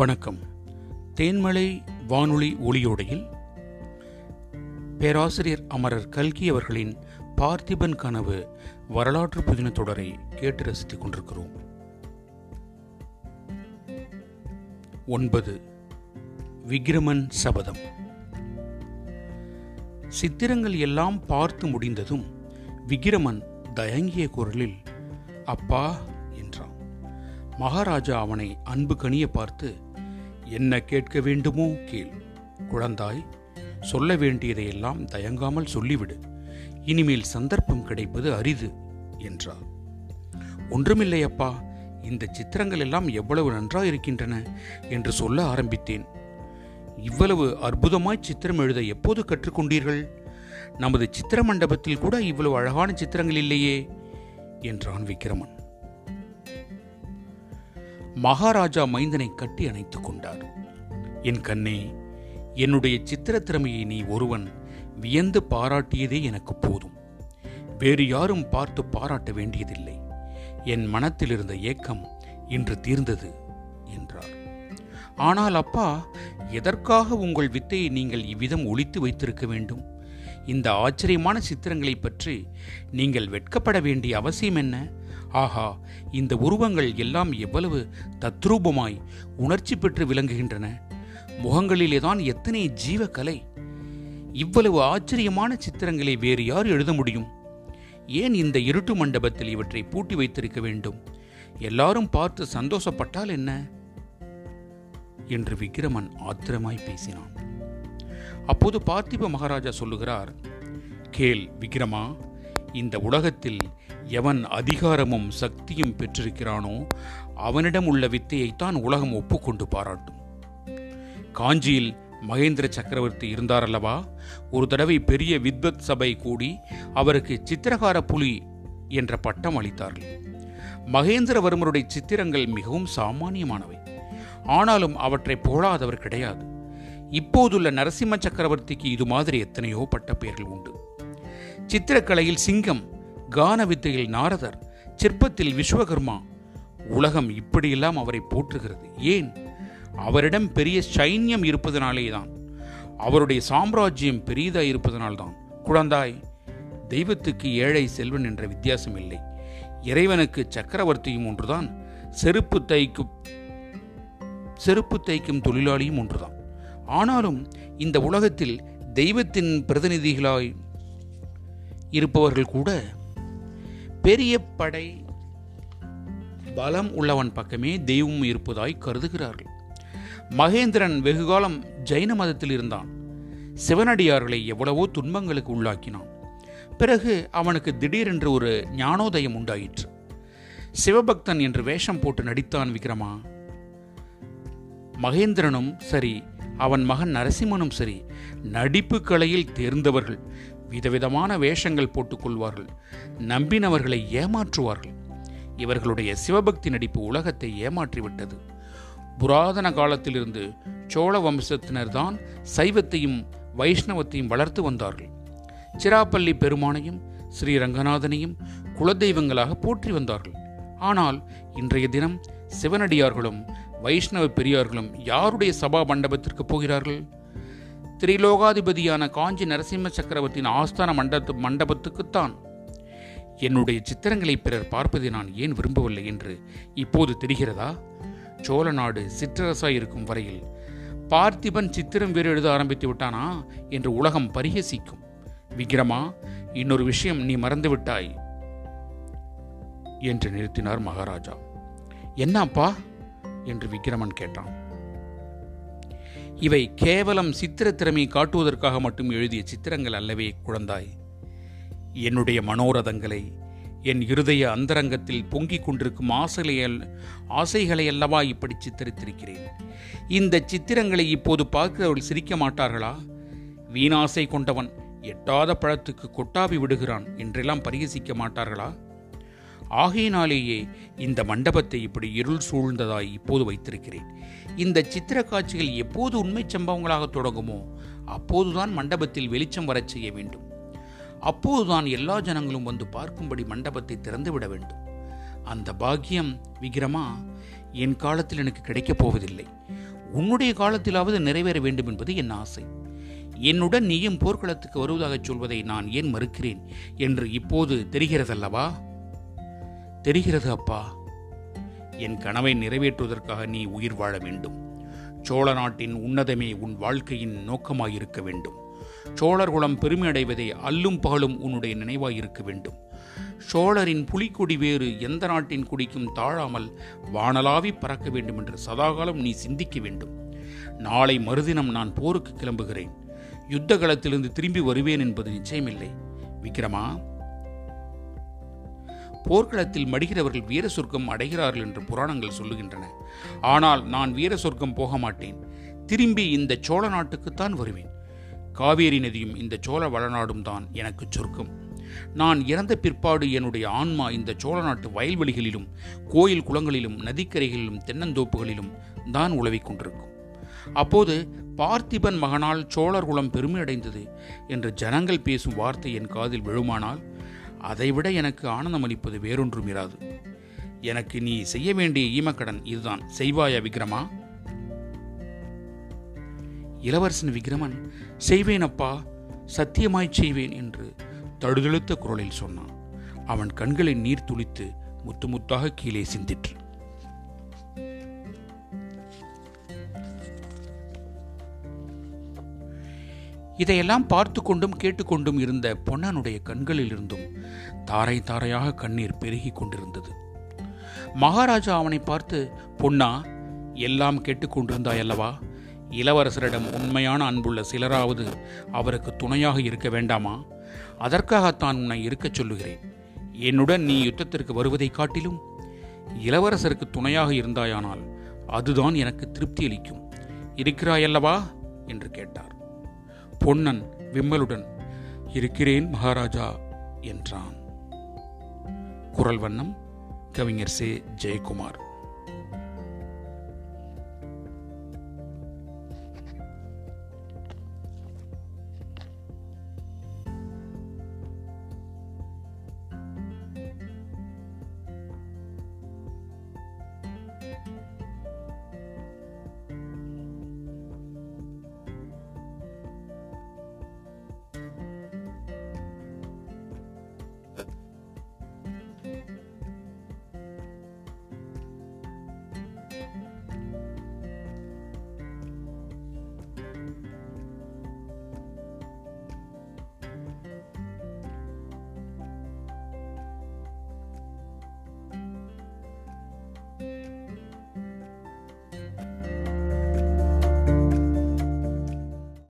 வணக்கம். தேன்மலை வானொலி ஒளியோடையில் பேராசிரியர் அமரர் கல்கி அவர்களின் பார்த்திபன் கனவு வரலாற்று புதின தொடரை கேட்டு ரசித்துக் கொண்டிருக்கிறோம். ஒன்பது. விக்ரமன் சபதம். சித்திரங்கள் எல்லாம் பார்த்து முடிந்ததும் விக்கிரமன் தயங்கிய குரலில் அப்பா என்றான். மகாராஜா அவனை அன்பு கனிய பார்த்து என்ன கேட்க வேண்டுமோ கேள். குழந்தாய் சொல்ல வேண்டியதையெல்லாம் தயங்காமல் சொல்லிவிடு. இனிமேல் சந்தர்ப்பம் கிடைப்பது அரிது என்றார் ஒன்றுமில்லை அப்பா இந்த சித்திரங்கள் எல்லாம் எவ்வளவு நன்றாக இருக்கின்றன என்று சொல்ல ஆரம்பித்தேன். இவ்வளவு அற்புதமாய் சித்திரம் எழுத எப்போது கற்றுக்கொண்டீர்கள்? நமது சித்திர மண்டபத்தில் கூட இவ்வளவு அழகான சித்திரங்கள் இல்லையே என்றான் விக்கிரமன். மகாராஜா மைந்தனை கட்டி அணைத்துக் கொண்டார். என் கண்ணே என்னுடைய சித்திர திறமையை நீ ஒருவன் வியந்து பாராட்டியதே எனக்கு போதும். வேறு யாரும் பார்த்து பாராட்ட வேண்டியதில்லை. என் மனத்தில் இருந்த ஏக்கம் இன்று தீர்ந்தது என்றார். ஆனால் அப்பா எதற்காக உங்கள் வித்தையை நீங்கள் இவ்விதம் ஒழித்து வைத்திருக்க வேண்டும்? இந்த ஆச்சரியமான சித்திரங்களை பற்றி நீங்கள் வெட்கப்பட வேண்டிய அவசியம் என்ன? ஆஹா இந்த உருவங்கள் எல்லாம் எவ்வளவு தத்ரூபமாய் உணர்ச்சி பெற்று விளங்குகின்றன. முகங்களிலேதான் எத்தனை ஜீவக்கலை. இவ்வளவு ஆச்சரியமான சித்திரங்களை வேறு யார் எழுத முடியும்? ஏன் இந்த இருட்டு மண்டபத்தில் இவற்றை பூட்டி வைத்திருக்க வேண்டும்? எல்லாரும் பார்த்து சந்தோஷப்பட்டால் என்ன? என்று விக்கிரமன் ஆத்திரமாய் பேசினான். அப்போது பார்த்திப மகாராஜா சொல்லுகிறார் கேள் விக்ரமா இந்த உலகத்தில் எவன் அதிகாரமும் சக்தியும் பெற்றிருக்கிறானோ அவனிடம் உள்ள வித்தையைத்தான் உலகம் ஒப்புக்கொண்டு பாராட்டும். காஞ்சியில் மகேந்திர சக்கரவர்த்தி இருந்தாரல்லவா? ஒரு தடவை பெரிய வித்வத் சபை கூடி அவருக்கு சித்திரகார புலி என்ற பட்டம் அளித்தார்கள். மகேந்திரவர்மருடைய சித்திரங்கள் மிகவும் சாமானியமானவை. ஆனாலும் அவற்றை போழாதவர் கிடையாது. இப்போதுள்ள நரசிம்ம சக்கரவர்த்திக்கு இது மாதிரி எத்தனையோ பட்ட பெயர்கள் உண்டு. சித்திரக்கலையில் சிங்கம் கான வித்தையில் நாரதர் சிற்பத்தில் விஸ்வகர்மா. உலகம் இப்படியெல்லாம் அவரை போற்றுகிறது. ஏன்? அவரிடம் பெரிய சைன்யம் இருப்பதனாலேதான். அவருடைய சாம்ராஜ்யம் பெரியதாக இருப்பதனால்தான். குழந்தாய் தெய்வத்துக்கு ஏழை செல்வன் என்ற வித்தியாசம் இல்லை. இறைவனுக்கு சக்கரவர்த்தியும் ஒன்றுதான் செருப்பு தைக்கும் செருப்பு தைக்கும் தொழிலாளியும் ஒன்றுதான். ஆனாலும் இந்த உலகத்தில் தெய்வத்தின் பிரதிநிதிகளாய் இருப்பவர்கள் கூட பெரிய படை பலம் உள்ளவன் பக்கமே தெய்வம் இருப்பதாய் கருதுகிறார்கள். மகேந்திரன் வெகுகாலம் ஜைன மதத்தில் இருந்தான். சிவனடியார்களை எவ்வளவோ துன்பங்களுக்கு உள்ளாக்கினான். பிறகு அவனுக்கு திடீரென்று ஒரு ஞானோதயம் உண்டாயிற்று. சிவபக்தன் என்று வேஷம் போட்டு நடித்தான் விக்ரமா? மகேந்திரனும் சரி அவன் மகன் நரசிம்மனும் சரி நடிப்பு கலையில் தேர்ந்தவர்கள். விதவிதமான வேஷங்கள் போட்டுக்கொள்வார்கள் நம்பினவர்களை ஏமாற்றுவார்கள். இவர்களுடைய சிவபக்தி நடிப்பு உலகத்தை ஏமாற்றிவிட்டது. புராதன காலத்திலிருந்து சோழ வம்சத்தினர்தான் சைவத்தையும் வைஷ்ணவத்தையும் வளர்த்து வந்தார்கள். சிராப்பள்ளி பெருமானையும் ஸ்ரீரங்கநாதனையும் குலதெய்வங்களாக போற்றி வந்தார்கள். ஆனால் இன்றைய தினம் சிவனடியார்களும் வைஷ்ணவ பெரியார்களும் யாருடைய சபா மண்டபத்திற்கு போகிறார்கள்? திரிலோகாதிபதியான காஞ்சி நரசிம்ம சக்கரவர்த்தியின் ஆஸ்தான மண்டப மண்டபத்துக்குத்தான். என்னுடைய சித்திரங்களை பிறர் பார்ப்பதை நான் ஏன் விரும்பவில்லை என்று இப்போது தெரிகிறதா? சோழ நாடு சிற்றரசாய் இருக்கும் வரையில் பார்த்திபன் சித்திரம் வேறு எழுத ஆரம்பித்து விட்டானா என்று உலகம் பரிகசிக்கும். விக்ரமா இன்னொரு விஷயம் நீ மறந்துவிட்டாய் என்று நிறுத்தினார் மகாராஜா. என்ன அப்பா என்று விக்கிரமன் கேட்டான். இவை கேவலம் சித்திர திறமை காட்டுவதற்காக மட்டும் எழுதிய சித்திரங்கள் அல்லவே குழந்தாய். என்னுடைய மனோரதங்களை என் இருதய அந்தரங்கத்தில் பொங்கிக் கொண்டிருக்கும் ஆசைகளை ஆசைகளை அல்லவா இப்படி சித்தரித்திருக்கிறேன்? இந்த சித்திரங்களை இப்போது பார்க்கிறவர்கள் சிரிக்க மாட்டார்களா? வீணாசை கொண்டவன் எட்டாத பழத்துக்கு கொட்டாவி விடுகிறான் என்றெல்லாம் பரிகசிக்க மாட்டார்களா? ஆகையினாலேயே இந்த மண்டபத்தை இப்படி இருள் சூழ்ந்ததாய் இப்போது வைத்திருக்கிறேன். இந்த சித்திர காட்சிகள் எப்போது உண்மை சம்பவங்களாக தொடங்குமோ அப்போதுதான் மண்டபத்தில் வெளிச்சம் வரச் செய்ய வேண்டும். அப்போதுதான் எல்லா ஜனங்களும் வந்து பார்க்கும்படி மண்டபத்தை திறந்துவிட வேண்டும். அந்த பாக்கியம் விக்ரமா என் காலத்தில் எனக்கு கிடைக்கப் போவதில்லை. உன்னுடைய காலத்திலாவது நிறைவேற வேண்டும் என்பது என் ஆசை. என்னுடன் நீயும் போர்க்களத்துக்கு வருவதாகச் சொல்வதை நான் ஏன் மறுக்கிறேன் என்று இப்போது தெரிகிறதல்லவா? தெரிகிறது அப்பா. என் கனவை நிறைவேற்றுவதற்காக நீ உயிர் வாழ வேண்டும். சோழ நாட்டின் உன்னதமே உன் வாழ்க்கையின் நோக்கமாயிருக்க வேண்டும். சோழர் குளம் பெருமை அடைவதை அல்லும் பகலும் உன்னுடைய நினைவாயிருக்க வேண்டும். சோழரின் புலிக்கொடி வேறு எந்த நாட்டின் குடிக்கும் தாழாமல் வானலாவி பறக்க வேண்டும் என்று சதாகாலம் நீ சிந்திக்க வேண்டும். நாளை மறுதினம் நான் போருக்கு கிளம்புகிறேன். யுத்த களத்திலிருந்து திரும்பி வருவேன் என்பது நிச்சயமில்லை. விக்ரமா? போர்க்களத்தில் மடிகிறவர்கள் வீர சொர்க்கம் அடைகிறார்கள் என்று புராணங்கள் சொல்லுகின்றன. ஆனால் நான் வீர சொர்க்கம் போக மாட்டேன். திரும்பி இந்த சோழ நாட்டுக்குத்தான் வருவேன். காவேரி நதியும் இந்த சோழ வளநாடும் தான் எனக்கு சொர்க்கம். நான் இறந்த பிற்பாடு என்னுடைய ஆன்மா இந்த சோழ நாட்டு வயல்வெளிகளிலும் கோயில் குளங்களிலும் நதிக்கரைகளிலும் தென்னந்தோப்புகளிலும் தான் உழவிக் கொண்டிருக்கும். அப்போது பார்த்திபன் மகனால் சோழர் குலம் பெருமையடைந்தது என்று ஜனங்கள் பேசும் வார்த்தை என் காதில் விழுமானால் அதைவிட எனக்கு ஆனந்தம் அளிப்பது வேறொன்றும் இராது. எனக்கு நீ செய்ய வேண்டிய ஈமக்கடன் இதுதான். செய்வாயா விக்ரமா? இளவரசன் விக்ரமன் செய்வேன் அப்பா சத்தியமாய் செய்வேன் என்று தழுதழுத்த குரலில் சொன்னான். அவன் கண்களை நீர் துளித்து முத்து முத்தாக கீழே சிந்திற்று. இதையெல்லாம் பார்த்து கொண்டும் கேட்டுக்கொண்டும் இருந்த பொன்னனுடைய கண்களிலிருந்தும் தாரை தாரையாக கண்ணீர் பெருகிக் கொண்டிருந்தது. மகாராஜா அவனை பார்த்து பொன்னா எல்லாம் கேட்டுக்கொண்டிருந்தாயல்லவா இளவரசரிடம் உண்மையான அன்புள்ள சிலராவது அவருக்கு துணையாக இருக்க வேண்டாமா? அதற்காகத்தான் உன்னை இருக்கச் சொல்லுகிறேன். என்னுடன் நீ யுத்தத்திற்கு வருவதைக் காட்டிலும் இளவரசருக்கு துணையாக இருந்தாயானால் அதுதான் எனக்கு திருப்தி அளிக்கும். இருக்கிறாயல்லவா? என்று கேட்டார். பொன்னன் விம்மலுடன் இருக்கிறேன் மகாராஜா என்றான். குரல் வண்ணம் கவிஞர் சே. ஜெயக்குமார்.